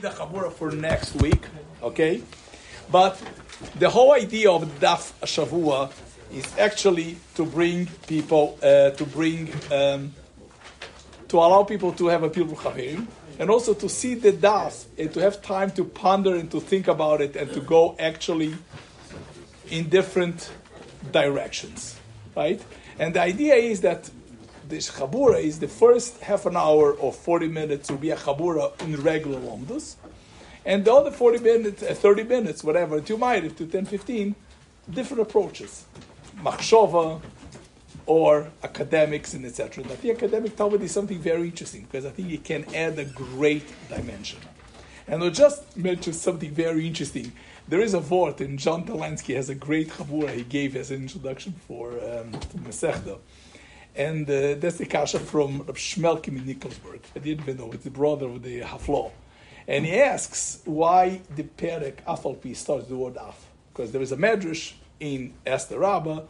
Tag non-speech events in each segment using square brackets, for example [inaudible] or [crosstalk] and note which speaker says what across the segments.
Speaker 1: the Chabura for next week, okay? But the whole idea of Daf Shavua is actually to bring people, uh, to bring, um, to allow people to have a Pilpul Chaverim, and also to see the Daf and to have time to ponder and to think about it and to go actually in different directions, right? And the idea is that this Chabura is the first half an hour or 40 minutes will be a Chabura in regular Lomdus. And the other 40 minutes, uh, 30 minutes, whatever, until Ma'ariv to 10, 15, different approaches. Machshova, or academics and etc. I think academic Talmud is something very interesting because I think it can add a great dimension. And I'll just mention something very interesting. There is a word, and John Talansky has a great chabura he gave as an introduction for um, Masechta. And uh, that's the kasha from in Nikolsburg. I didn't even know, it's the brother of the Haflo. And he asks why the Perek Afalpi starts the word Af. Because there is a medrash in Esther Rabbah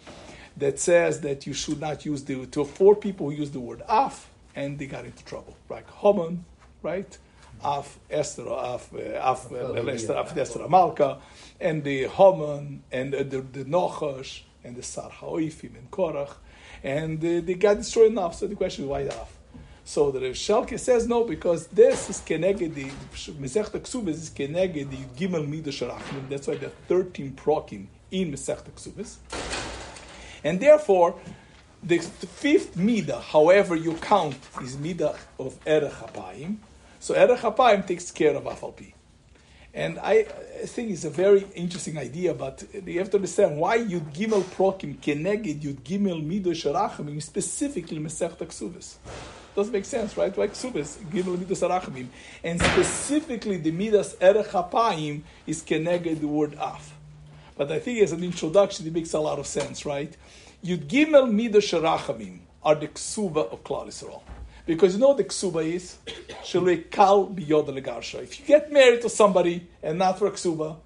Speaker 1: that says that you should not use the, to four people who use the word Af, and they got into trouble. Like Haman, right? Af, Esther, Af, uh, Af, uh, Esther, Af, Esther Amalka, and the Haman, and the, the, the Nochash, and the Sar Haoifim, and Korach and uh, they got destroyed enough. So the question is why off? So the Shalke says no because this is keneged the Mesechta Ksubis is keneged the Gimel Midah Sharachim. That's why are thirteen prokim in Mesechta Ksubis, and therefore the fifth midah, however you count, is midah of erech. So erech takes care of afalpi. And I think it's a very interesting idea, but you have to understand why Yud Gimel Prokim Keneged Yud Gimel Midosh Arachamim specifically Mesech Ksubis. Doesn't make sense, right? Why Ksubis, Gimel Midos Arachamim. And specifically the Midas Erech HaPayim is Keneged the word Af. But I think as an introduction it makes a lot of sense, right? Yud Gimel Midosh Arachamim are the Ksuba of Klal Yisrael. Because you know the ksuba is kal legarsha. If you get married to somebody and not for ksuba,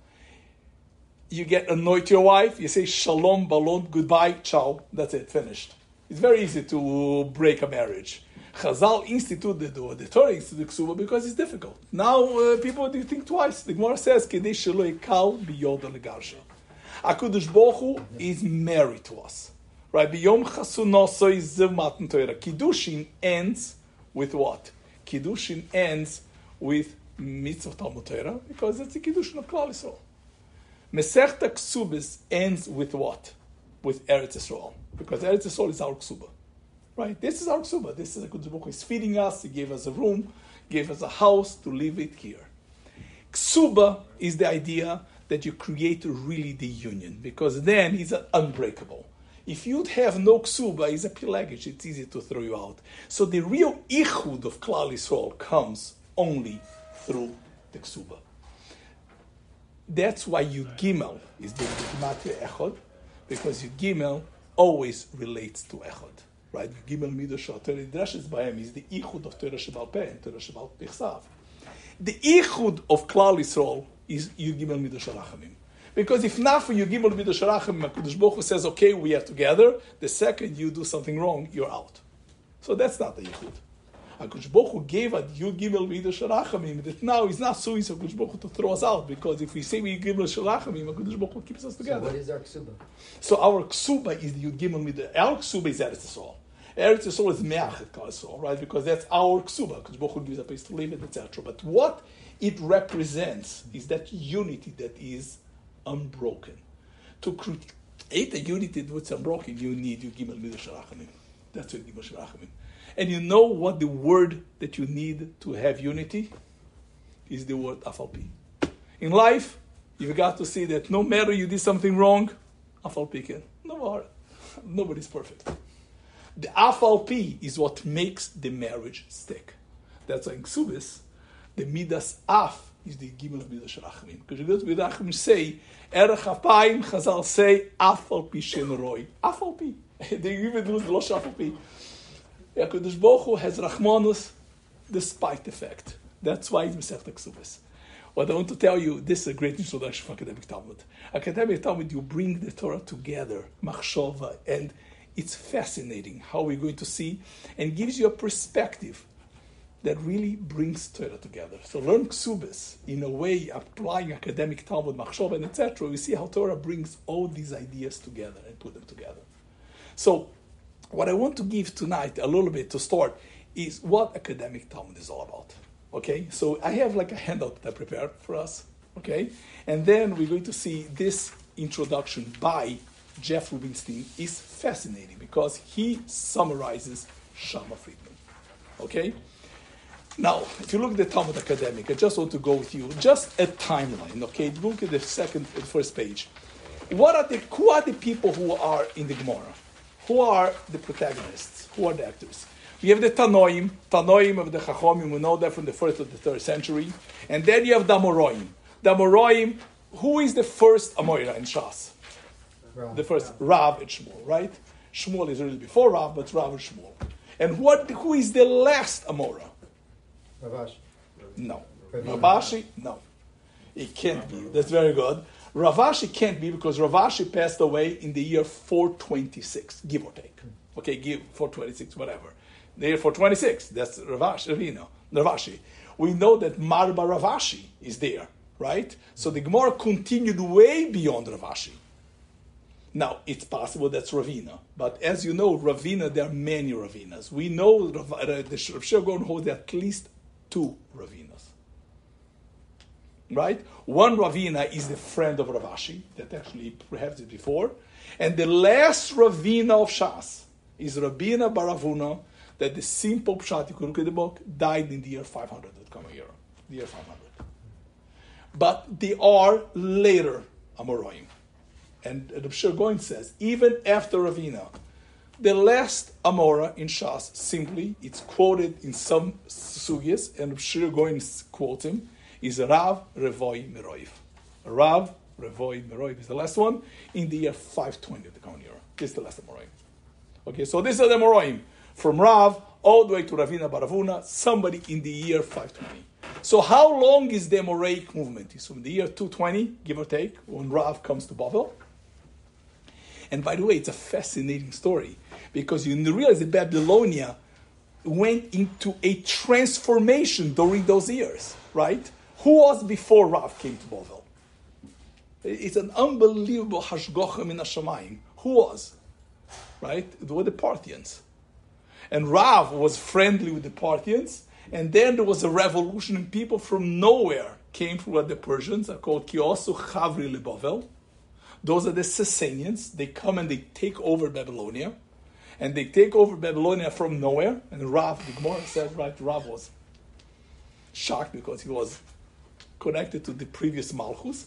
Speaker 1: you get annoyed to your wife. You say shalom, balon, goodbye, ciao. That's it, finished. It's very easy to break a marriage. Chazal instituted the, Torah instituted ksuba because it's difficult. Now uh, people do think twice. The Gemara says kal legarsha. Hakadosh Baruch is married to us. Right? Biyom chasunosoi zilmatan Torah. Kiddushin ends with what? Kiddushin ends with mitzvah Talmud Torah because it's the Kiddushin of Klal Yisrael. Mesechta Ksubis ends with what? With Eretz Yisrael. Because Eretz Yisrael is our Ksuba. Right? This is our Ksuba. This is a good book. He's feeding us. He gave us a room, gave us a house to live it here. Ksuba is the idea that you create really the union because then he's unbreakable. If you'd have no ksuba, it's a pilagage, it's easy to throw you out. So the real ichud of Klal Yisrael comes only through the ksuba. That's why Yud Gimel is the Gematria Echod, because Yud Gimel always relates to Echod. Right? Yud Gimel Midosh Torah Drashes Bahem is the ichud of Torah Shabal Peh and Torah Shabal Pechsav. The ichud of Klal Yisrael is Yud Gimel Midosh Arachamim. Because if not for you, Gimel B'Dosharachim, HaKadosh Baruch Hu says, okay, we are together. The second you do something wrong, you're out. So that's not the Yichud. HaKadosh Baruch Hu gave us Yud Gimel B'Dosharachim, that now it's not so easy for HaKadosh Baruch Hu to throw us out, because if we say we Gimel Sharachim, HaKadosh Baruch Hu keeps us together.
Speaker 2: So what is our ksuba?
Speaker 1: So our ksuba is the Yud Gimel B'Dosharachim. Our ksuba is Eretz Yisrael. Eretz Yisrael is Me'achet Kal right? Because that's our ksuba. HaKadosh Baruch Hu gives a place to live in, etc. But what it represents is that unity that is unbroken to create a unity that's unbroken, you need your Gimel Midrash Rachamim. That's your Gimel Rachamim. And you know what the word that you need to have unity is the word Afalpi. In life, you've got to see that no matter you did something wrong, Afalpi can. No more. [laughs] Nobody's perfect. The Afalpi is what makes the marriage stick. That's why in Ksubis, the Midas Af is the Gimel of Midas Rachmin. Because go to Midas say, Erech HaPayim, Chazal say, Afal Pi Shem Roy. Afal Pi. [laughs] They even do the Losh Afal Pi. HaKadosh Baruch Hu has Rachmanus despite the fact. That's why it's Masech Ksubis. What I want to tell you, this is a great introduction for academic Talmud. Academic Talmud, you bring the Torah together, machshova, and it's fascinating how we're going to see, and gives you a perspective that really brings Torah together. So learn Ksubis in a way, applying academic Talmud, Machshov, and etc. We see how Torah brings all these ideas together and put them together. So what I want to give tonight, a little bit to start, is what academic Talmud is all about. Okay, so I have like a handout that I prepared for us. Okay, and then we're going to see this introduction by Jeff Rubenstein is fascinating because he summarizes Shamma Friedman. Okay? Now, if you look at the Talmud Academic, I just want to go with you just a timeline. Okay, look at the second, the first page. What are the who are the people who are in the Gemara? Who are the protagonists? Who are the actors? We have the Tanoim, Tanoim of the Chachomim, we know that from the first to the third century, and then you have the Amoroim. The Amoroim, who is the first Amoira in Shas? Rav. The first Rav and Shmuel, right? Shmuel is really before Rav, but Rav and Shmuel. And what? Who is the last Amora?
Speaker 2: Ravashi.
Speaker 1: No. Ravashi? No. It can't be. That's very good. Ravashi can't be because Ravashi passed away in the year 426, give or take. Hmm. Okay, give 426, whatever. The year 426, that's Ravashi, uh, Ravino, Ravashi. We know that Marba Ravashi is there, right? So the Gemara continued way beyond Ravashi. Now, it's possible that's Ravina, but as you know, Ravina, there are many Ravinas. We know uh, the Rav Shimon holds at least two Ravinas. Right? One Ravina is the friend of Ravashi, that actually perhaps it before. And the last Ravina of Shas is Rabina Baravuna, that the simple Pshat, you can look at the book, died in the year 500, that come here, the year 500. But they are later Amoraim. And the Shirgoin says, even after Ravina, the last Amora in Shas, simply, it's quoted in some sugyas, and Shirgoin quotes him, is Rav Revoi Meroiv. Rav Revoi Meroiv is the last one in the year 520 of the Common Era. This is the last Amoraim. Okay, so this is the Amoraim. From Rav all the way to Ravina Baravuna, somebody in the year 520. So how long is the Amoraic movement? It's from the year 220, give or take, when Rav comes to Bavel, and by the way, it's a fascinating story because you realize that Babylonia went into a transformation during those years, right? Who was before Rav came to Bavel? It's an unbelievable hashgocha min hashamayim. Who was? Right? It were the Parthians. And Rav was friendly with the Parthians, and then there was a revolution, and people from nowhere came from what the Persians, are called Kiosu Chavri Bavel. Those are the Sasanians. They come and they take over Babylonia. And they take over Babylonia from nowhere. And Rav, the Gemara said, right, Rav was shocked because he was connected to the previous Malchus.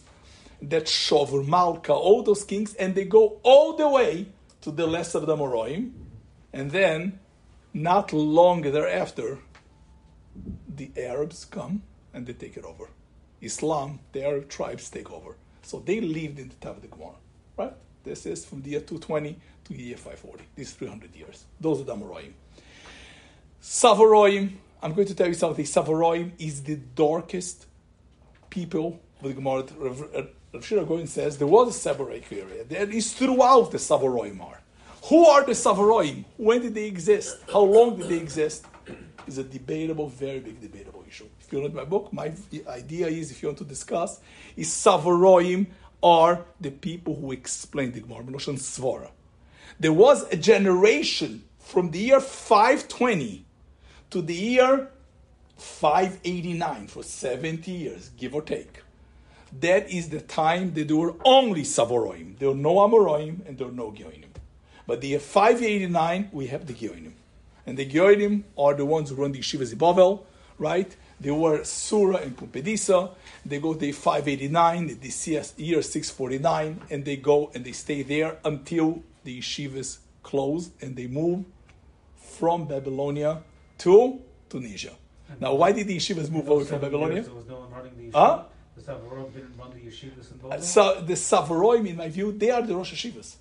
Speaker 1: That Shovur, Malka, all those kings, and they go all the way to the less of the Moroim. And then, not long thereafter, the Arabs come and they take it over. Islam, the Arab tribes take over. So they lived in the time of the Gemara, right? This is from the year 220 the year 540. These 300 years. Those are the Amoraim. Savaroim, I'm going to tell you something. Savaroim is the darkest people with Gemara. Rav Shira Goin says there was a Savaroim area. There is throughout the Savaroim are. Who are the Savaroim? When did they exist? How long did they exist? Is a debatable, very big debatable issue. If you read my book, my idea is if you want to discuss, is Savaroim are the people who explain the Gemara, Meloshan Svara. There was a generation from the year 520 to the year 589 for 70 years, give or take. That is the time that there were only Savaroim. There were no Amoroim and there were no Geonim. But the year 589, we have the Geonim. And the Geonim are the ones who run the Yeshivas Bavel, right? They were Sura and Pumbedisa. They go to 589, they see year 649, and they go and they stay there until the yeshivas close and they move from Babylonia to Tunisia. And now, why did the yeshivas move away from Babylonia?
Speaker 3: There was no one running the
Speaker 1: Huh?
Speaker 3: The Savaroim didn't run the yeshivas in Babylon?
Speaker 1: So the Savaroim, in my view, they are the Rosh Hashivas.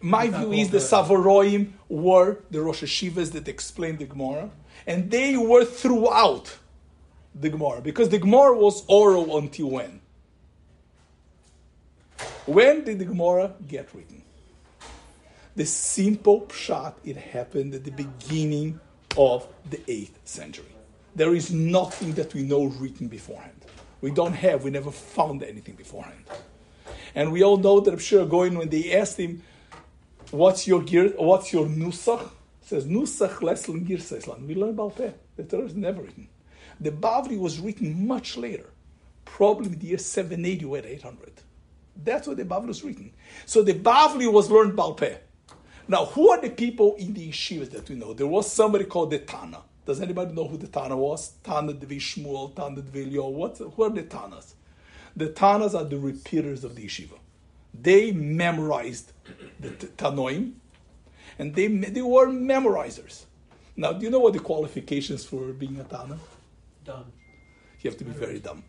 Speaker 1: My
Speaker 3: It's
Speaker 1: view is the- Savaroim were the Rosh Hashivas that explained the Gemara, and they were throughout the Gemara because the Gemara was oral until when? When did the Gemara get written? The simple pshat, it happened at the beginning of the 8th century. There is nothing that we know written beforehand. We don't have, we never found anything beforehand. And we all know that Abshir going when they asked him, What's your gear, what's your nusach? says Nusach Leslan Girseslan. We learn about that. The Torah is never written. The Bavli was written much later, probably in the year 780 or 800. That's what the Bavli was written. So the Bavli was learned Balpeh. Now, who are the people in the yeshivas that we know? There was somebody called the Tana. Does anybody know who the Tana was? Tana Devi Shmuel, Tana Devi What? Who are the Tanas? The Tanas are the repeaters of the yeshiva. They memorized the Tanoim, and they, they were memorizers. Now, do you know what the qualifications for being a Tana?
Speaker 3: Done.
Speaker 1: You have to be very dumb.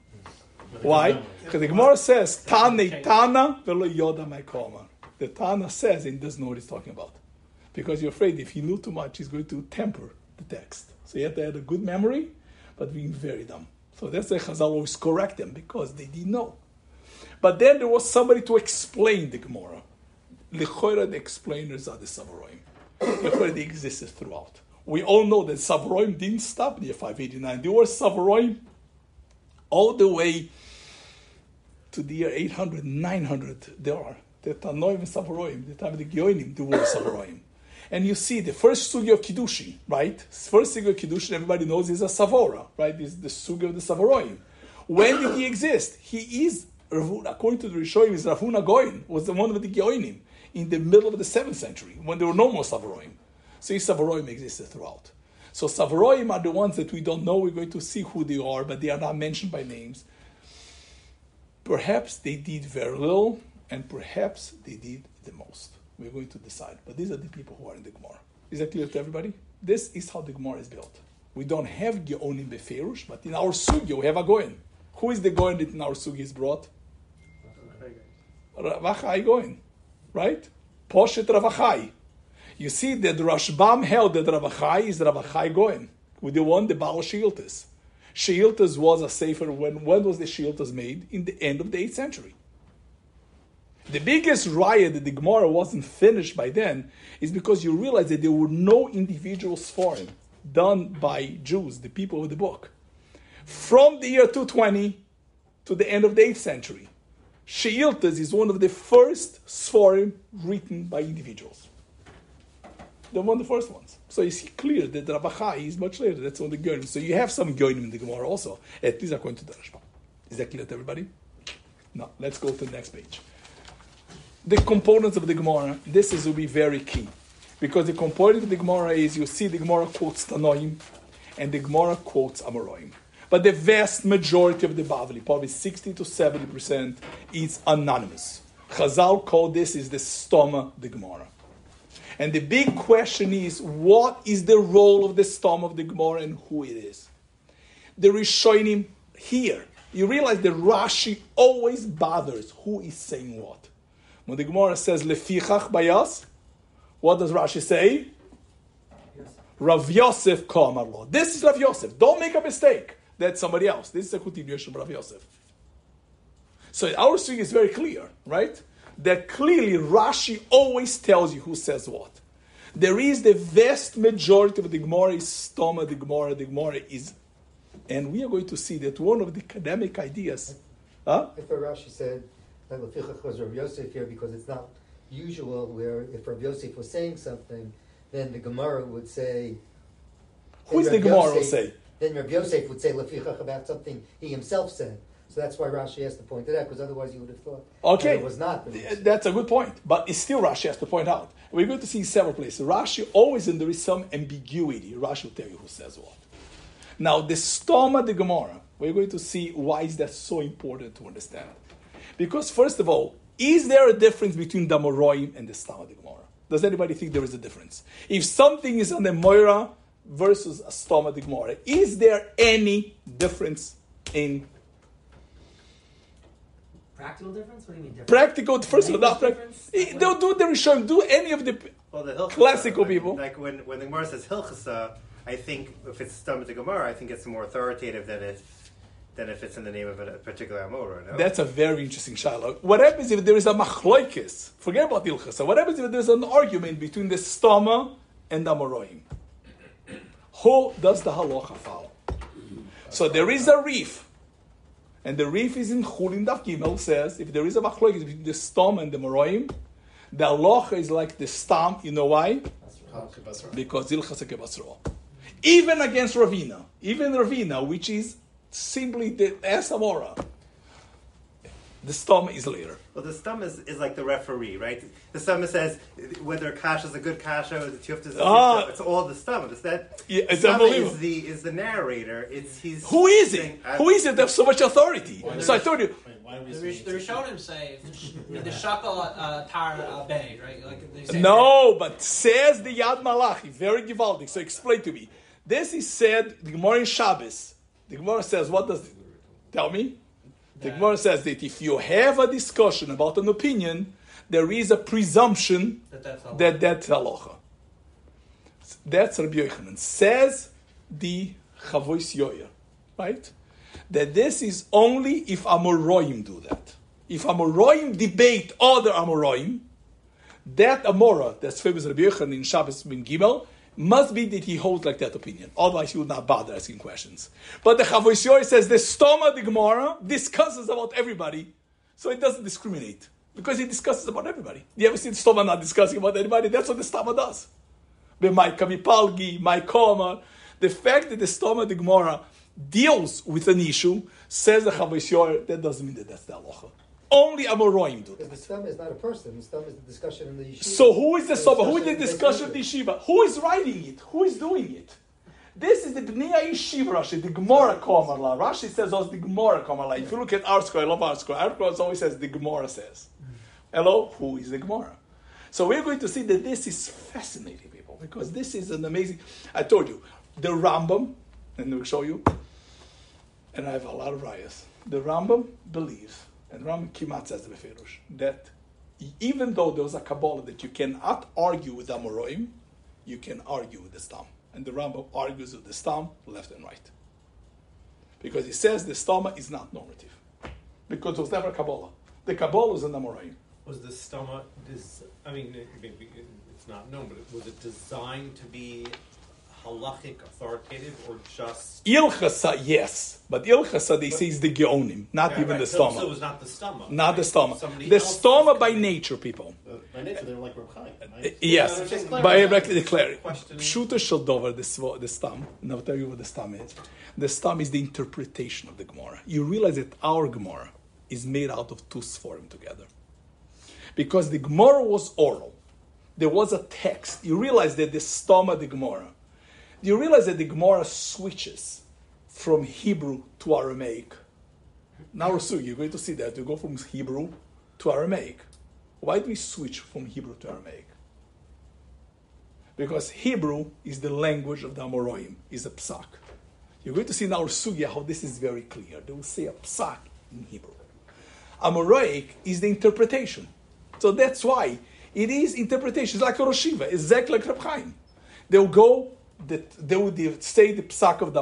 Speaker 1: Why? Because the Gemara says, Tane Tana velo yoda koma. The Tana says and doesn't know what he's talking about. Because you're afraid if he knew too much, he's going to temper the text. So you have to have a good memory, but being very dumb. So that's why Chazal always correct them, because they didn't know. But then there was somebody to explain the Gemara. Lechoira, the explainers are the Savaroim. Lechoira, they existed throughout. We all know that Savaroim didn't stop near 589. There were Savaroim all the way to the year 800, 900. There are. The Tanoim and Savaroim, the time of the Gioinim, there were Savaroim. And you see the first sugi of Kiddushin, right? First sugi of Kiddushin, everybody knows is a Savora, right? Is the sugi of the Savaroim. When did he exist? He is, according to the Rishonim, is Ravuna Goin, was the one of the Gioinim in the middle of the 7th century, when there were no more Savaroim. So his Savaroim existed throughout. So Savaroim are the ones that we don't know. We're going to see who they are, but they are not mentioned by names. Perhaps they did very little, and perhaps they did the most. We're going to decide. But these are the people who are in the Gemara. Is that clear to everybody? This is how the Gemara is built. We don't have Geonim Beferush, but in our Sugya we have a Goyen. Who is the Goyen that in our Sugya is brought? Ravachai Goyen. Right? Poshet Ravachai. You see that Rashbam held that Ravachai is Ravachai Goyen. With the one, the Baal Shiltas. Shiltas was a safer when when was the Shiltas made? In the end of the 8th century. The biggest riot that the Gemara wasn't finished by then is because you realize that there were no individual sforim done by Jews, the people of the book. From the year 220 to the end of the 8th century, Sheiltas is one of the first sforim written by individuals. They're one of the first ones. So you see clear that Rabachai is much later. That's on the Goyim. So you have some Goyim in the Gemara also. At least according to the Rashba. Is that clear to everybody? No. Let's go to the next page the components of the Gemara, this is will be very key. Because the component of the Gemara is you see the Gemara quotes Tanoim and the Gemara quotes Amoraim. But the vast majority of the Bavli, probably 60 to 70%, is anonymous. Chazal call this is the stoma the Gemara. And the big question is, what is the role of the stoma of the Gemara and who it is? The Rishonim here, you realize the Rashi always bothers who is saying what. When the Gemara says lefichach bayas, what does Rashi say? Yes. Rav Yosef Kamarlo. This is Rav Yosef. Don't make a mistake. That's somebody else. This is a continuation of Rav Yosef. So our string is very clear, right? That clearly Rashi always tells you who says what. There is the vast majority of the Gemara is stoma, the Gemara, the Gemara is, and we are going to see that one of the academic ideas.
Speaker 2: Huh? If Rashi said that Lefichach was Rav Yosef here because it's not usual where if Rav Yosef was saying something, then the Gemara would say.
Speaker 1: Who's the Gemara will say?
Speaker 2: Then Rav Yosef would say Lefichach about something he himself said. So that's why Rashi has to point to that, because otherwise you would have thought
Speaker 1: okay.
Speaker 2: it was not.
Speaker 1: That's a good point, but it's still Rashi has to point out. We're going to see several places. Rashi always, and there is some ambiguity. Rashi will tell you who says what. Now, the stoma the Gemara, we're going to see why is that so important to understand. Because, first of all, is there a difference between the Moroim and the Stama de Gemara? Does anybody think there is a difference? If something is on the Moira versus a Stama de Gemara, is there any difference in
Speaker 4: Practical difference? What do you mean? Difference?
Speaker 1: Practical, first of all, not practical. They'll do the Rishon, do any of the, well, the classical people.
Speaker 5: Like when, when the Gemara says Hilchasa, I think if it's Stomach the Gemara, I think it's more authoritative than if than if it's in the name of a particular Amora. No?
Speaker 1: That's a very interesting shiloh. What happens if there is a machloikis? Forget about Ilchasa. What happens if there's an argument between the stoma and the Amoroim? Who does the halacha follow? So there is a Rif. And the Rif is in Chulin Daf Gimel says if there is a machlokes between the stom and the moroim, the aloha is like the stam. You know why? Because ilchas kebasro. Even against Ravina, even Ravina, which is simply the Esamora, the stom is later.
Speaker 5: Well, the stum is, is like the referee, right? The stum says whether a kasha is a good kasha or the tufta is a
Speaker 1: Ah.
Speaker 5: It's all the stum. It's that.
Speaker 1: Yeah, it's unbelievable.
Speaker 5: Is the is the narrator? It's he's.
Speaker 1: Who is it?
Speaker 5: saying,
Speaker 1: Who is it that have so much authority? So I told you,
Speaker 6: Wait, why are we
Speaker 4: The,
Speaker 6: saying
Speaker 4: Rish- the Rishonim say the shakal uh, tar uh, bay, right? Like they say
Speaker 1: No, but says the Yad Malachi, very gewaldic. So explain to me. This is said, the Gemara in Shabbos. The Gemara says, what does it tell me? The Gemara says that if you have a discussion about an opinion, there is a presumption
Speaker 4: that that's all.
Speaker 1: that that's halacha. That's Rabbi Yochanan. Says the Chavois Yoyer, right? That this is only if Amoroim do that. If Amoroim debate other Amoroim, that Amora, that's famous Rabbi Yochanan in Shabbos bin Gimel, must be that he holds like that opinion. Otherwise, he would not bother asking questions. But the Chavois Yoyer says the Stoma the Gemara discusses about everybody, so it doesn't discriminate. Because he discusses about everybody. You ever see Stoma not discussing about anybody? That's what the Stoma does. My Kamipalgi, my Koma, the fact that the Stoma the Gemara deals with an issue, says the Chavois Yoyer, that doesn't mean that that's the halacha. Only Amoroim do that.
Speaker 2: The stem is not a person. The stem is the discussion in the yeshiva.
Speaker 1: So who is the
Speaker 2: The
Speaker 1: Soba? Who is the
Speaker 2: discussion in
Speaker 1: of the yeshiva? Who is writing it? Who is doing it? This is the Bnei Yeshiva Rashi, the Gemara Kamarla. Rashi says us the Gemara Kamarla. If you look at our school, I love our school. Our school always says the Gemara says. Hello, who is the Gemara? So we're going to see that this is fascinating, people, because this is an amazing. I told you, the Rambam, and we'll show you, and I have a lot of rayas. The Rambam believes, and Rambam Kimat says the Beferush, that even though there was a Kabbalah that you cannot argue with Amoraim, you can argue with the Stam. And the Rambam argues with the Stam left and right. Because he says the Stama is not normative. Because it was never Kabbalah. The Kabbalah is an Amoraim.
Speaker 6: Was the stomach? Des- I mean, it's not known, but was it designed to be halachic authoritative or just?
Speaker 1: Ilchasa, yes. But Ilchasa, they say, is the Geonim, not
Speaker 6: Yeah,
Speaker 1: even
Speaker 6: right,
Speaker 1: the
Speaker 6: so,
Speaker 1: Stama.
Speaker 6: so it was not the stomach.
Speaker 1: not the
Speaker 6: right?
Speaker 1: Stama.
Speaker 6: Somebody
Speaker 1: The
Speaker 6: else
Speaker 1: Stama
Speaker 6: was
Speaker 1: by nature, people.
Speaker 7: Uh, by nature, they're like Reb Chaim, right?
Speaker 1: Uh, Yes,
Speaker 6: Yeah,
Speaker 1: by
Speaker 6: clarify.
Speaker 1: declare.
Speaker 6: Question.
Speaker 1: Pshuta shel dover, the, svo- the stam. And I'll tell you what the stam is. The stam is the interpretation of the Gemara. You realize that our Gemara is made out of two sforim together. Because the Gemara was oral. There was a text. You realize that the stoma the Gemara. Do you realize that the Gemara switches from Hebrew to Aramaic. Now, Rasu, you're going to see that. We go from Hebrew to Aramaic. Why do we switch from Hebrew to Aramaic? Because Hebrew is the language of the Amoroim, is a psak. You're going to see in our how this is very clear. They will say a psak in Hebrew. Amoraic is the interpretation. So that's why it is interpretation. It's like a Roshiva. Exactly like Reb. They'll go, that they would say the psak of the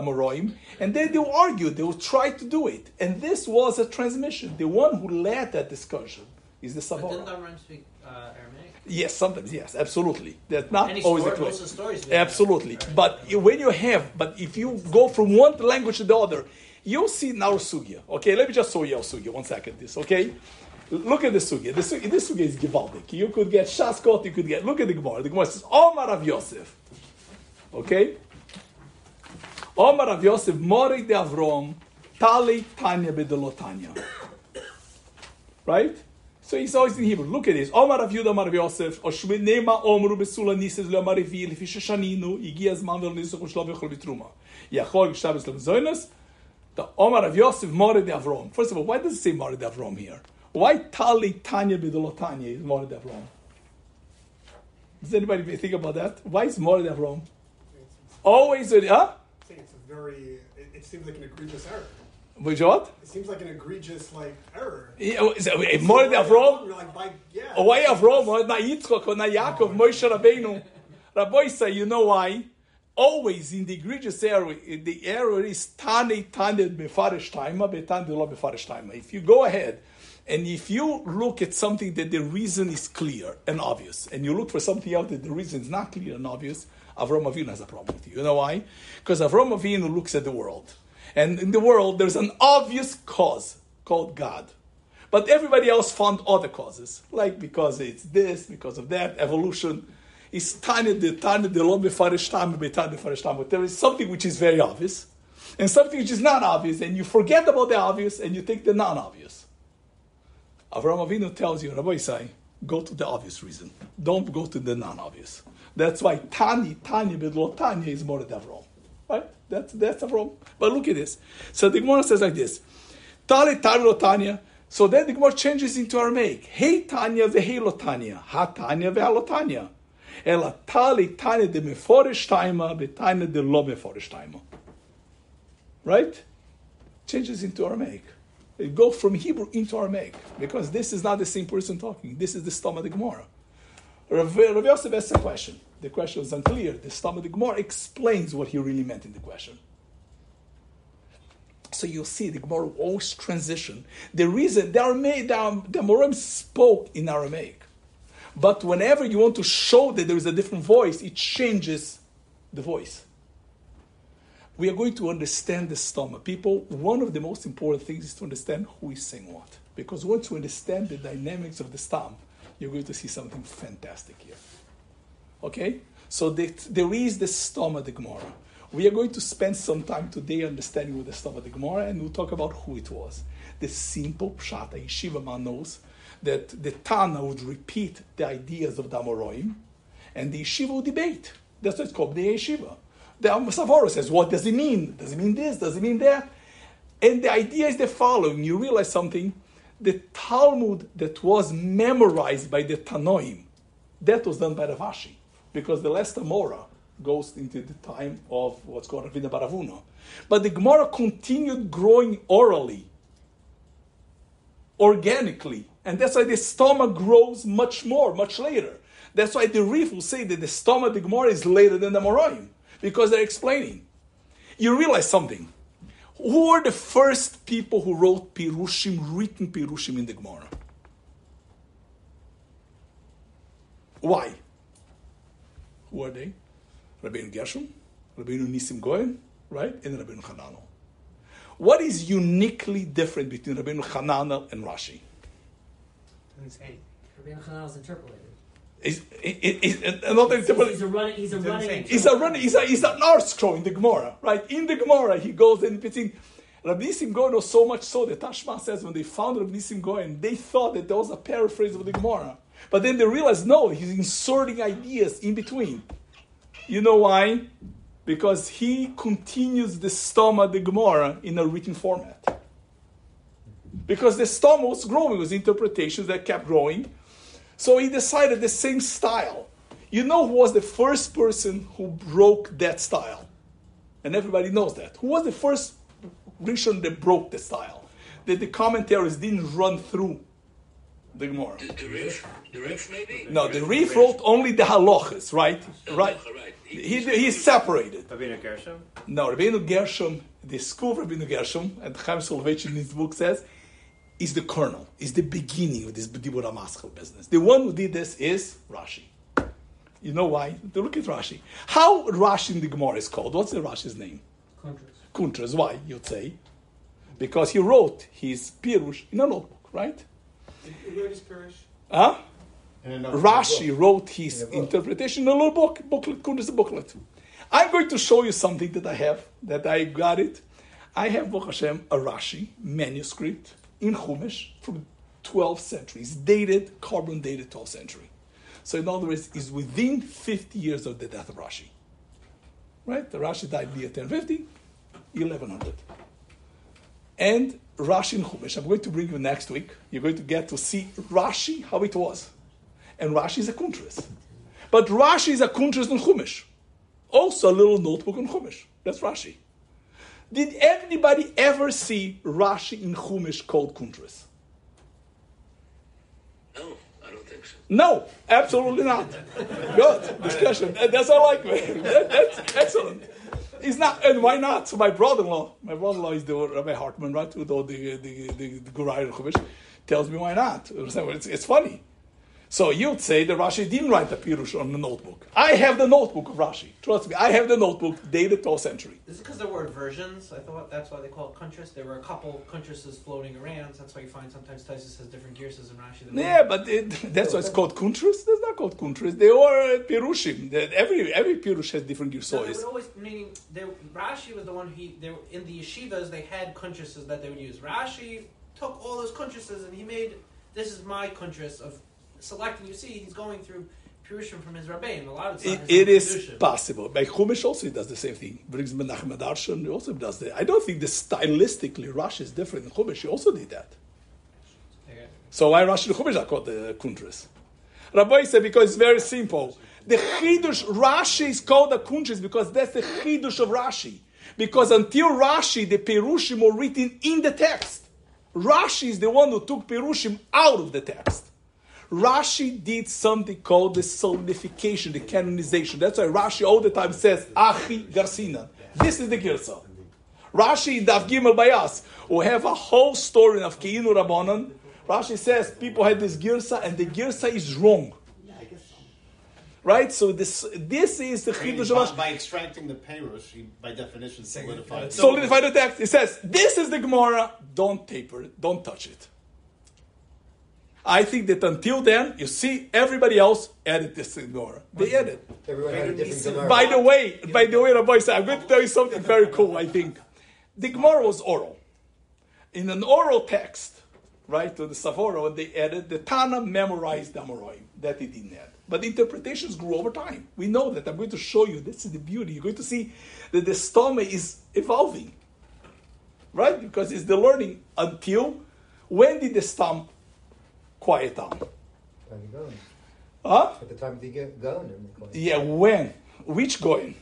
Speaker 1: and then they'll argue, they will try to do it. And this was a transmission. The one who led that discussion is the
Speaker 4: But didn't
Speaker 1: Savora.
Speaker 4: Amram speak uh, Aramaic?
Speaker 1: Yes, sometimes, yes, absolutely. That's not
Speaker 4: Any
Speaker 1: always the
Speaker 4: story,
Speaker 1: case.
Speaker 4: the stories.
Speaker 1: Absolutely.
Speaker 4: right?
Speaker 1: But when you have, but if you go from one language to the other, you'll see now sugya. Okay, let me just show you our sugya. One second, this. Okay, look at the sugya. The sugya, this sugya is givaldik. You could get shaskot. You could get. Look at the gemara. The gemara says Omar of Yosef. Okay. Omar of Yosef, Mori de Avrom, Tali Tanya bedelotanya. Right? So he's always in Hebrew. Look at this. Omar Rav Yudah, Omar Rav Yosef, Oshmenema Omru Besula Nises Lo Amar Revi, Lefi Sheshaninu, Igi Azman Vel Nisach Ushlo Vechol Bitruma. Yachol Gshabes Zoynes, the Omar Rav Yosef, More de Avrom. First of all, why does it say More de Avrom here? Why Tali Tanya Bedelotanya is More de Avrom? Does anybody think about that? Why is More de Avrom? Always, huh?
Speaker 8: I think it's a very. It, it seems like an egregious error.
Speaker 1: Which what?
Speaker 8: It seems like an egregious like error.
Speaker 1: Yeah, it More Avrom?
Speaker 8: You're like, by, yeah.
Speaker 1: Oh, why? Or not or not Yaakov, oh, Moshe Rabbeinu. Rabbi say, you know why? Always in the egregious error, eh, the error is Tane Tane Befarish Taima, Betane Lo Befarish Taima. If you go ahead and if you look at something that the reason is clear and obvious, and you look for something else that the reason is not clear and obvious, Avram Avinu has a problem with you. You know why? Because Avram Avinu looks at the world. And in the world, there's an obvious cause called God. But everybody else found other causes, like because it's this, because of that, evolution. It's time tiny, the tiny, the lo mefarishtam, betad mefarishtam. But there is something which is very obvious, and something which is not obvious, and you forget about the obvious and you take the non-obvious. Avraham Avinu tells you, Rabbi Isai, go to the obvious reason. Don't go to the non-obvious. That's why Tani, Tani, Bedlo Tanya is more Avraham. Right? That's, that's Avraham. But look at this. So the Gemara says like this. Tali, Tali, Tanya. So then the Gemara changes into Aramaic. Hey Tanya, vehe Lo Tanya. Ha Tanya, veha Lo Tanya. Ela Tali, Tanya, de Meforish Taima, Betanya, de Lo Meforish Taima. Right? Changes into Aramaic. It goes from Hebrew into Aramaic because this is not the same person talking. This is the stomach of the Gemara. Rav, Rav Yosef asked a question. The question was unclear. The the Gemara explains what he really meant in the question. So you'll see the Gemara always transition. The reason the Aramaic, the, um, the Amorim spoke in Aramaic, but whenever you want to show that there is a different voice, it changes the voice we are going to understand the stomach. People, one of the most important things is to understand who is saying what. Because once you understand the dynamics of the stomach, you're going to see something fantastic here. Okay? So the, there is the stomach, the Gemara. We are going to spend some time today understanding what the stomach, the Gemara, and we'll talk about who it was. The simple pshata, yeshiva man knows that the Tana would repeat the ideas of the Amoroim, and the yeshiva would debate. That's what it's called, the yeshiva. The Savora says, what does it mean? Does it mean this? Does it mean that? And the idea is the following. You realize something. The Talmud that was memorized by the Tanoim, that was done by Rav Ashi. Because the last Amora goes into the time of what's called Ravina Baravuno. But the Gemara continued growing orally, organically. And that's why the stomach grows much more, much later. That's why the Rif will say that the stomach the Gemara is later than the Moraim because they're explaining. You realize something. Who are the first people who wrote Pirushim, written Pirushim in the Gemara? Why? Who are they? Rabbeinu Gershom, Rabbeinu Nisim Goyen, right? And Rabbeinu Hananel. What is uniquely different between Rabbeinu Hananel and Rashi?
Speaker 9: Rabbeinu Hananel is interpolated.
Speaker 1: Is, is, is another
Speaker 9: He's a running. He's a running.
Speaker 1: He's a running. He's a he's an art scroll in the Gemara, right? In the Gemara, he goes and puts in. Rabbi Nisim Goyen was so much so that Ta-Shma says when they found Rabbi Nisim Goyen, they thought that that was a paraphrase of the Gemara, but then they realized no, he's inserting ideas in between. You know why? Because he continues the stoma the Gemara in a written format. Because the stoma was growing, was interpretations that kept growing so he decided the same style. You know who was the first person who broke that style? And everybody knows that. Who was the first Rishon that broke the style? That the commentaries didn't run through the Gemara.
Speaker 10: The, the Rif, the Rif maybe?
Speaker 1: No, the Rif wrote only the halachas, right? Right. He, he separated.
Speaker 5: Rabbeinu Gershom?
Speaker 1: No, Rabbeinu Gershom, the school of Rabbeinu Gershom, and Chaim Soloveitchik in his book says, is the kernel, is the beginning of this Dibur HaMaschil business. The one who did this is Rashi. You know why? Look at Rashi. How Rashi in the Gemara is called? What's the Rashi's name?
Speaker 9: Kuntras.
Speaker 1: Kuntras. Why, you'd say? Because he wrote his Pirush in a notebook, right?
Speaker 8: Where is Pirish?
Speaker 1: Huh?
Speaker 2: And
Speaker 1: Rashi
Speaker 2: book.
Speaker 1: wrote his
Speaker 2: In
Speaker 1: interpretation in a little book, booklet, Kuntras booklet. I'm going to show you something that I have, that I got it. I have, Baruch Hashem, a Rashi manuscript in Chumash from 12th century. It's dated, carbon dated 12th century. So in other words, it's within 50 years of the death of Rashi. Right? The Rashi died year 1050, 1100. And Rashi in Chumash, I'm going to bring you next week. You're going to get to see Rashi, how it was. And Rashi is a kuntras. But Rashi is a kuntras in Chumash. Also a little notebook on Chumash. That's Rashi. Did anybody ever see Rashi in Chumash called kuntras?
Speaker 10: No, I don't think so.
Speaker 1: No, absolutely not. Good discussion. That's all I like. man. [laughs] That- that's excellent. It's not, and why not? So my brother-in-law, my brother-in-law is the Rabbi Hartman, right? Who the the the the, the Chumash tells me why not. [laughs] It's, it's funny So you'd say that Rashi didn't write the Pirush on the notebook. I have the notebook of Rashi. Trust me, I have the notebook dated 12th century.
Speaker 4: Is it because there were versions? I thought that's why they call it kuntras. There were a couple kuntras floating around. That's why you find sometimes Taisus has different gears in Rashi. Than
Speaker 1: Yeah, but it, that's why it's called kuntras. That's not called kuntras. They are pirushim. Every every pirush has different
Speaker 4: So they
Speaker 1: girsois.
Speaker 4: would always meaning there, Rashi was the one he they in the yeshivas they had kuntrases that they would use. Rashi took all those kuntrases and he made this is my kuntras of selecting. You see, he's going through Purushim from his rabbein. A lot of
Speaker 1: It,
Speaker 4: times
Speaker 1: it is possible. By Chumash also he does the same thing. Brings Menachem Adarshan also does that. I don't think the stylistically Rashi is different in Chumash. He also did that. So why Rashi and Chumash are called the kuntras? Rabbi said because it's very simple. The chidush Rashi is called the kuntras because that's the chidush of Rashi. Because until Rashi, the perushim were written in the text. Rashi is the one who took perushim out of the text. Rashi did something called the solidification, the canonization. That's why Rashi all the time says Achi Garcina. This is the Girsa. Rashi in Daf Gimel Bayas, who have a whole story of Keinu Rabbanon. Rashi says people had this Girsa and the Girsa is wrong. Right? So this this is the Chidush
Speaker 7: by, by extracting the payrush, he by definition solidified.
Speaker 1: Solidify the text. It says, this is the Gemara. Don't taper it. Don't touch it. I think that until then, you see everybody else added this to the Gemara. They added.
Speaker 2: Everyone had a different Gemara.
Speaker 1: By the way, by the way, Rabbi said, I'm going to tell you something very cool, I think. The Gemara was oral. In an oral text, right, to the Savora, when they added, the Tana memorized the Amoraim. That he didn't add. But the interpretations grew over time. We know that. I'm going to show you. This is the beauty. You're going to see that the stoma is evolving. Right? Because it's the learning until when did the stomach quiet down?
Speaker 2: Time you going.
Speaker 1: Huh?
Speaker 2: At the time you get going, they're.
Speaker 1: Yeah, when? Which going?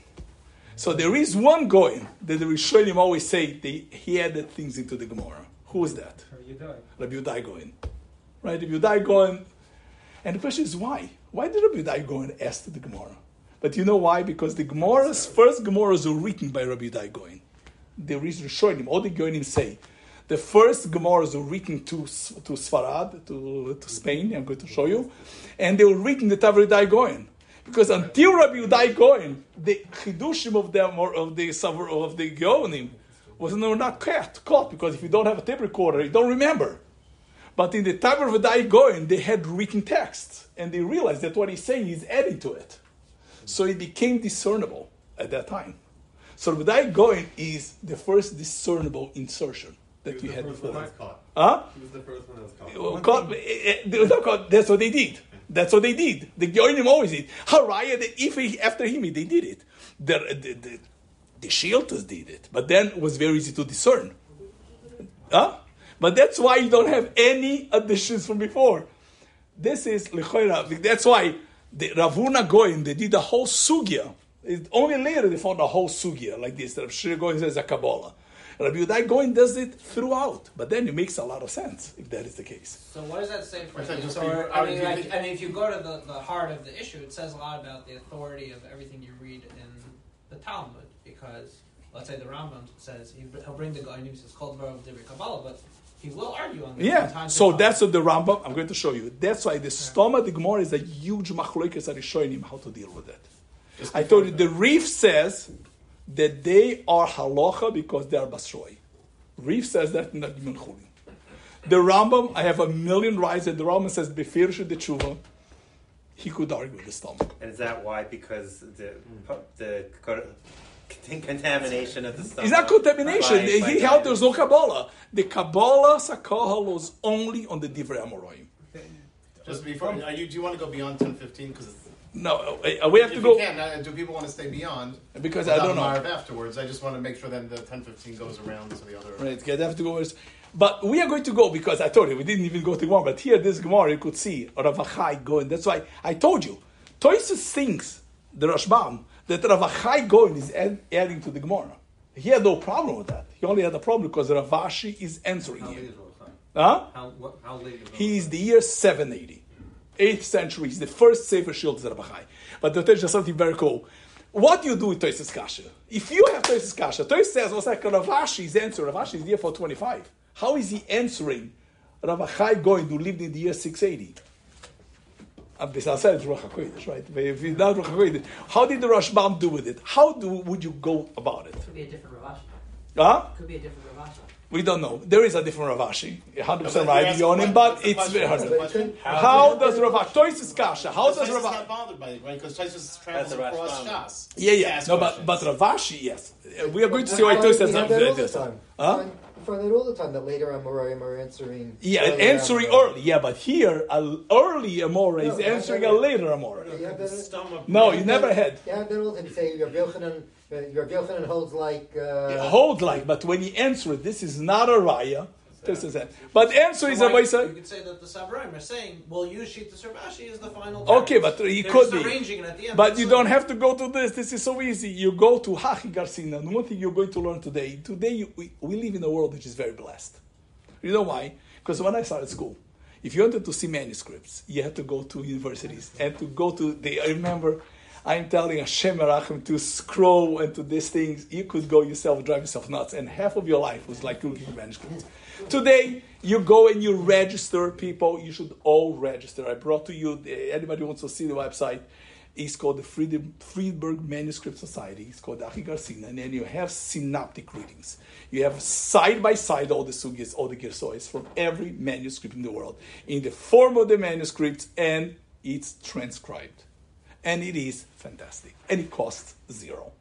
Speaker 1: So there is one going that the Rishonim always say they, he added things into the Gemara. Who is that?
Speaker 3: You die.
Speaker 1: Rabbi Yudai going. Right? Rabbi Yudai going. And the question is why? Why did Rabbi Yudai go and ask the Gemara? But you know why? Because the Gemara's first Gemaras were written by Rabbi Yudai going. The reason Rishonim, all the Goinim say, the first Gemaras were written to, to Sfarad, to, to Spain, I'm going to show you, and they were written the Rabbi Yudai going. Because until Rabbi Yudai going, the chidushim of them or of the of the Goinim was no, not caught, caught because if you don't have a tape recorder, you don't remember. But in the of Vadai Goin, they had written texts, and they realized that what he's saying is adding to it. So it became discernible at that time. So Vadai Goin is the first discernible insertion that we had before. Huh?
Speaker 6: He was the first one that was caught.
Speaker 1: Caught- they were not caught. That's what they did. That's what they did. The Goinim always did. Haraya, if he, after him, they did it. The, the, the, the Shieltas did it, but then it was very easy to discern. Huh? But that's why you don't have any additions from before. This is Lechoira. That's why the Ravuna Goin, they did the whole sugya. It, only later they found the whole sugya like this. Rav Shir Goin says a Kabbalah. Rabbi Yudai Goin does it throughout, but then it makes a lot of sense if that is the case.
Speaker 4: So what does that say for
Speaker 7: I said
Speaker 4: you?
Speaker 7: just
Speaker 4: So,
Speaker 7: be-
Speaker 4: I
Speaker 7: I
Speaker 4: mean,
Speaker 7: would
Speaker 4: like, I mean, if you go to the, the heart of the issue, it says a lot about the authority of everything you read in the Talmud. Because let's say the Rambam says he, he'll bring the guy and he says called of Divrei Kabbalah, but he will argue on this.
Speaker 1: Yeah, so
Speaker 4: time.
Speaker 1: that's what the Rambam, I'm going to show you. That's why the Stoma the Gemara is a huge machloikas that is showing him how to deal with it. I told you, the Rif says that they are halacha because they are basroi. Rif says that in the Gimel Chulin. The Rambam, I have a million rights, and the Rambam says, Befirish de tshuva, he could argue with the Stoma.
Speaker 5: And is that why? Because the the contamination of the stuff.
Speaker 1: It's not contamination.
Speaker 5: by-
Speaker 1: he
Speaker 5: by
Speaker 1: held
Speaker 5: diet.
Speaker 1: there's no Kabbalah. The Kabbalah Sakahal was only on the Divrei Amoraim.
Speaker 7: Just before, are you, do you want to go beyond 1015? Because
Speaker 1: No, uh, we have to
Speaker 7: if
Speaker 1: go.
Speaker 7: can, uh, do people want to stay beyond?
Speaker 1: Because I don't know.
Speaker 7: Marv afterwards. I just want to make sure then the 1015 goes around to the other.
Speaker 1: Right, okay, I have to go. But we are going to go because I told you we didn't even go to Gemara. But here, this Gemara, you could see Rav Achai going. That's why I told you. Toysus thinks the Rashbam that Rav Achai going is add, adding to the Gemara. He had no problem with that. He only had a problem because Rav Ashi is answering
Speaker 6: How late
Speaker 1: him.
Speaker 6: is
Speaker 1: Huh?
Speaker 6: How, what, how late is
Speaker 1: He is the year 780. 8th century. He's the first Sefer Shield Rav Achai. But the Toysus something very cool. What do you do with Toysus Kasha? If you have Toysus Kasha, Toysus says, what's like Rav Ashi's answer? Rav Ashi is the year 425. How is he answering Rav going to live in the year 680? Uh, Besides that, it's Ruach HaKodesh, right? But if it's not Ruach HaKodesh, how did the Rashbam do with it? How do, would you go about it?
Speaker 9: Could be a different Ravashi.
Speaker 1: Huh?
Speaker 9: Could be a different Ravashi.
Speaker 1: We don't know. There is a different Ravashi, 100% right,
Speaker 7: you're asking
Speaker 1: but it's very hard.
Speaker 7: the
Speaker 2: But it
Speaker 7: question?
Speaker 2: could-
Speaker 1: How does Ravash? Toys is kasha. How does
Speaker 7: Taisus is
Speaker 1: Ravash?
Speaker 7: not bothered by it, right? Because Taisus travels
Speaker 11: the
Speaker 7: across
Speaker 11: Rashbam.
Speaker 7: Shas.
Speaker 1: Yeah,
Speaker 7: to
Speaker 1: yeah. No, but but. Ravashi, yes. Uh, We are going to see
Speaker 2: I
Speaker 1: why
Speaker 2: find
Speaker 1: Toys has
Speaker 2: have
Speaker 1: not
Speaker 2: that all
Speaker 1: read
Speaker 2: the
Speaker 1: this.
Speaker 2: time.
Speaker 1: Huh?
Speaker 2: Find- find that all the time that later Amoraim are answering.
Speaker 1: Yeah,
Speaker 2: earlier
Speaker 1: answering
Speaker 2: Amoraim.
Speaker 1: early. Yeah, but here, an early Amora is
Speaker 2: No, I-
Speaker 1: answering a later Amora.
Speaker 2: You have that-
Speaker 6: Stum of
Speaker 1: No, you never had.
Speaker 2: Yeah, have that all the time. You say your Yochanan, your Yochanan holds like. Uh,
Speaker 1: Hold like, but when you answer it, this is not a raya. This is it. But answer is a
Speaker 4: Why- You could say that the Sabaraim are saying, we'll use Shita Sarvashi as the final.
Speaker 1: Okay, but you
Speaker 4: They're
Speaker 1: could be.
Speaker 4: arranging it at the end.
Speaker 1: But you don't have to go to this. This is so easy. You go to Hachi Garcina. And one thing you're going to learn today. Today, you, we, we live in a world which is very blessed. You know why? Because when I started school, if you wanted to see manuscripts, you had to go to universities and to go to. The, I remember, I'm telling Hashem Merachim to scroll and to these things. You could go yourself, drive yourself nuts, and half of your life was like looking for manuscripts. Today, you go and you register people. You should all register. I brought to you. Anybody wants to see the website? It's called the Fried- Friedberg Manuscript Society. It's called Achi Garcina. And then you have synoptic readings. You have side by side all the sugis, all the girsois from every manuscript in the world in the form of the manuscripts, and it's transcribed. And it is fantastic. And it costs zero.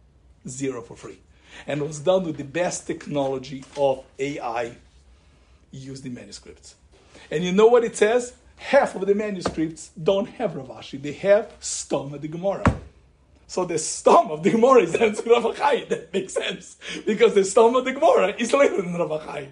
Speaker 1: Zero for free. And it was done with the best technology of AI used the manuscripts. And you know what it says? Half of the manuscripts don't have Rav Ashi. They have Stom of the Gemara. So the Stom of the Gemara is [laughs] Rav Achai. That makes sense. Because the Stom of the Gemara is later than Rav Achai.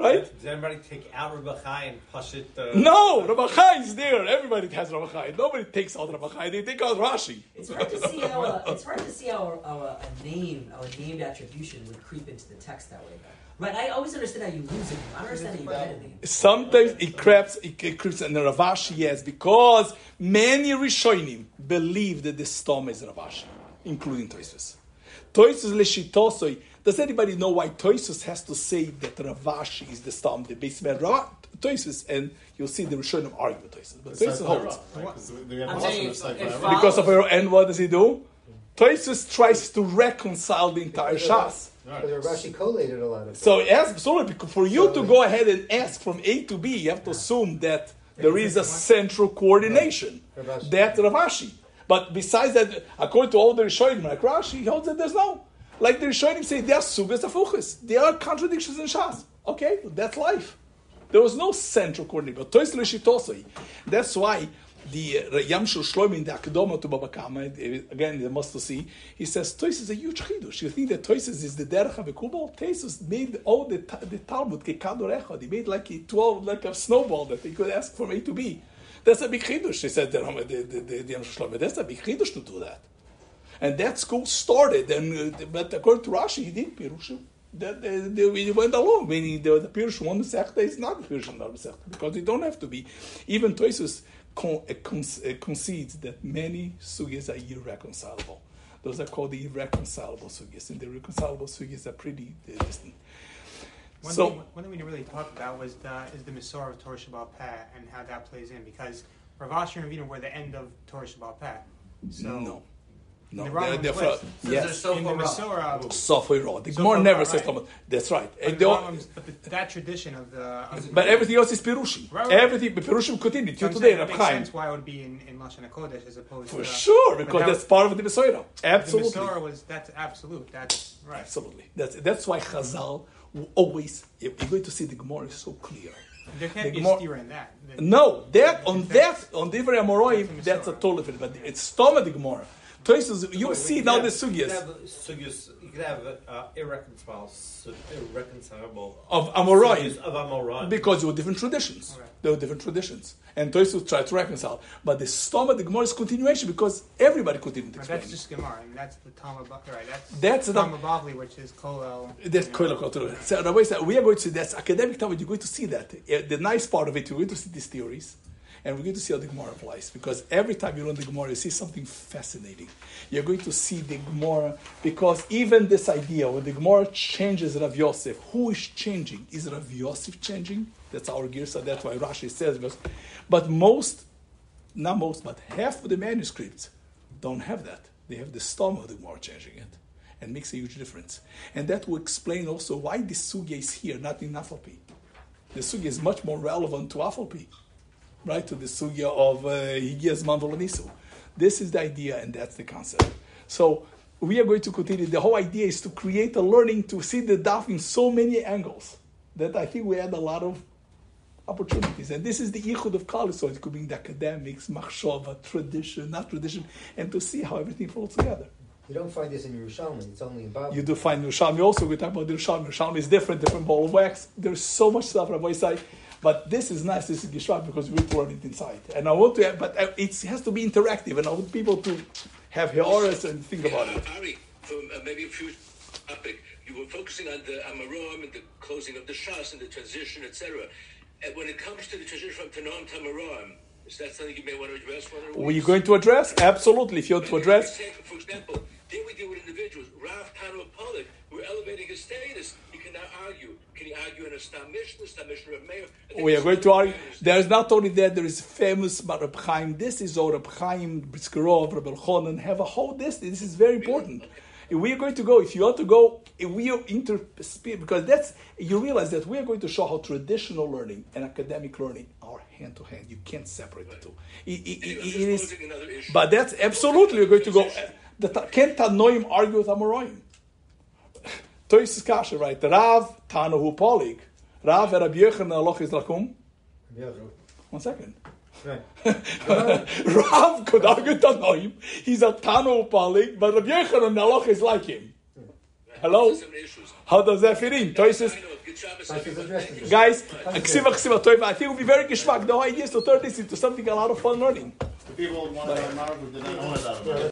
Speaker 1: Right?
Speaker 6: Does anybody take out Rebachai and push it? Uh,
Speaker 1: No, Rav Achai is there. Everybody has Rav Achai. Nobody takes out Rav Achai. They take out Rashi.
Speaker 9: It's hard to see how uh, it's hard to see how, how uh, a name, how a named attribution would creep into the text that way. Though. Right? I always understand how you lose it. I don't understand how you get a name.
Speaker 1: Sometimes it creeps, it, it creeps, and Rav Ashi, yes, because many Rishonim believe that the storm is Rav Ashi, including Toisus. Toisus leshitosoi. Does anybody know why Toisus has to say that Rav Ashi is the storm, the base man Toisus, and you'll see the Rishonim argue with Toisus, but
Speaker 7: It's
Speaker 1: Toisus holds.
Speaker 7: Torah, right? 'Cause we have
Speaker 4: I'm
Speaker 7: also
Speaker 4: saying
Speaker 7: this like
Speaker 4: if- if
Speaker 7: whatever.
Speaker 1: Because of her, and what does he do? Toisus tries to reconcile the entire Shas.
Speaker 2: Because Rashi collated a lot of it.
Speaker 1: So ask absolutely for you to go ahead and ask from A to B, you have to assume that there is a central coordination.
Speaker 2: Rav Ashi.
Speaker 1: That Rav Ashi. But besides that, according to all the Rishonim, like Rashi, he holds that there's no. Like the Rishonim say, there are sugas afuchas. There are contradictions in Shas. Okay, that's life. There was no central Lishitosoi. That's why the uh, Yam Shloim in the Akadoma to Baba Kama, again, they must see, he says, Tois is a huge chidush. You think that Tois is the Derech HaVekubal? Tois made all the, ta- the Talmud, Kekador Echad. He made like a 12, like a snowball that he could ask from A to B. That's a big chidush, he said, the, the, the, the, the Yam Shel Shloim. That's a big chidush to do that. And that school started, and uh, but according to Rashi, he did Pirushim. That they, they, he went along, meaning the, the Pirush one Masechta is not the Pirush Masechta because you don't have to be. Even Toisus con, uh, con, uh, concedes that many sugyas are irreconcilable. Those are called the irreconcilable sugyas, and the reconcilable sugyas are pretty uh, distant.
Speaker 3: One,
Speaker 1: So-
Speaker 3: thing, one thing we didn't really talk about was the, is the Masorah of Torah Shebaal Peh and how that plays in because Rav Ashi and Ravina were the end of Torah Shebaal Peh. So
Speaker 1: no, no,
Speaker 3: The
Speaker 1: they're,
Speaker 3: Rambam
Speaker 1: they're from,
Speaker 4: Since
Speaker 1: yes,
Speaker 4: they're
Speaker 3: in the
Speaker 4: so
Speaker 3: Masorah,
Speaker 1: Sofoi Ra. The Gemara never says
Speaker 3: right.
Speaker 1: Talmud. That's right.
Speaker 3: but, the Rambam's- but the, that tradition of the of
Speaker 1: but everything else is Pirushim.
Speaker 3: Right, right.
Speaker 1: Everything, Pirushim continue
Speaker 3: So
Speaker 1: till
Speaker 3: I'm
Speaker 1: today.
Speaker 3: saying
Speaker 1: Rab
Speaker 3: it makes
Speaker 1: Chaim.
Speaker 3: sense why it would be in, in Lashon HaKodesh as opposed
Speaker 1: For
Speaker 3: to
Speaker 1: sure, because
Speaker 3: that-
Speaker 1: that's part of the Besoira. Absolutely.
Speaker 3: The Masorah was that's absolute. That's right.
Speaker 1: Absolutely. That's, that's why Chazal will always, if you're going to see the Gemara is so clear.
Speaker 3: There can't
Speaker 1: The
Speaker 3: be a
Speaker 1: Gemara-
Speaker 3: steer in that. The-
Speaker 1: No, that, on that, on Divrei Amoroim,
Speaker 3: That's
Speaker 1: that's a
Speaker 3: Masorah.
Speaker 1: total different, but it's Stoma the Gemara. Toisus, you
Speaker 11: Wait,
Speaker 1: see now
Speaker 11: could
Speaker 1: the
Speaker 11: have- You
Speaker 1: sugyas
Speaker 11: have sugyas. You could have uh, irreconcilable, irreconcilable
Speaker 1: of Amoroim
Speaker 11: of Amoraim.
Speaker 1: because there were different traditions.
Speaker 3: Right.
Speaker 1: There were different traditions. And Toisus tried to reconcile. But the Stoma the Gemara is continuation because everybody continued to
Speaker 3: But
Speaker 1: explain.
Speaker 3: that's just Gemara. I mean, that's the Talmud. Ba- Right. That's
Speaker 1: That's the-
Speaker 3: Talmud Bavli, which is Kolel.
Speaker 1: That's
Speaker 3: you know.
Speaker 1: Koil HaKotel. So the way that we are going to see that's academic time. You're going to see that. Uh, The nice part of it, you're going to see these theories, and we're going to see how the Gemara applies. Because every time you learn the Gemara, you see something fascinating. You're going to see the Gemara because even this idea when the Gemara changes Rav Yosef, who is changing? Is Rav Yosef changing? That's our girsa. That's why Rashi says. Because, but most not most, but half of the manuscripts don't have that. They have the stom of the Gemara changing it, and makes a huge difference. And that will explain also why the sugya is here, not in Afalpi. The sugya is much more relevant to Afalpi, right? To the sugya of uh, Higias Mandolanisu. This is the idea, and that's the concept. So we are going to continue. The whole idea is to create a learning to see the daf in so many angles that I think we had a lot of opportunities. And this is the ichud of college, so it could be in the academics, machshava, tradition, not tradition, and to see how everything falls together.
Speaker 2: You don't find this in Yerushalmi. It's only in Babel.
Speaker 1: You do find Yerushalmi also. We talk about Yerushalmi. Yerushalmi is different, different ball of wax. There's so much stuff on side. But this is nice. This is Gishrak because we learn it inside. And I want to, but uh, it has to be interactive, and I want people to have heoras and think about it.
Speaker 10: Ari, from uh, maybe a few topic, you were focusing on the Amarom and the closing of the Shas and the transition, etc. And when it comes to the transition from Tanam to Amarom, is that something you may want to address?
Speaker 1: Were you going to address? Absolutely. If you want to address.
Speaker 10: For example, there we deal with individuals. Rav Tano Polik, we're elevating his status. He cannot argue. Can he argue in a Stam Mishnah, Stam Mishnah of Meir?
Speaker 1: We are going to argue. There is not only that, there is famous Reb Chaim. This is or Reb Chaim, Britzkerov, Reb Elchonen, have a whole this. This is very important. If we are going to go, if you want to go, we are inter because that's you realize that we are going to show how traditional learning and academic learning are hand to hand. You can't separate the two. It, it, it, it is, but that's absolutely you're going to go. The, can Tanoim argue with Amoraim? [laughs] Tois Kasha, right? Rav Tanahu Polig. Rav Rabbi Yochanan Aloch is Lakum. One second.
Speaker 2: Right. [laughs]
Speaker 1: Rav could argue Tanoim. He's a Tanu Polig, but Rabbi Yochanan Aloch is like him. Hello? How does that fit in? Toises. Guys, Ksiva Ksiva Toiva, I think it would be very geschmack. The whole idea is to turn this into something a lot of fun learning.
Speaker 7: The people want to learn Marv, did not know about it.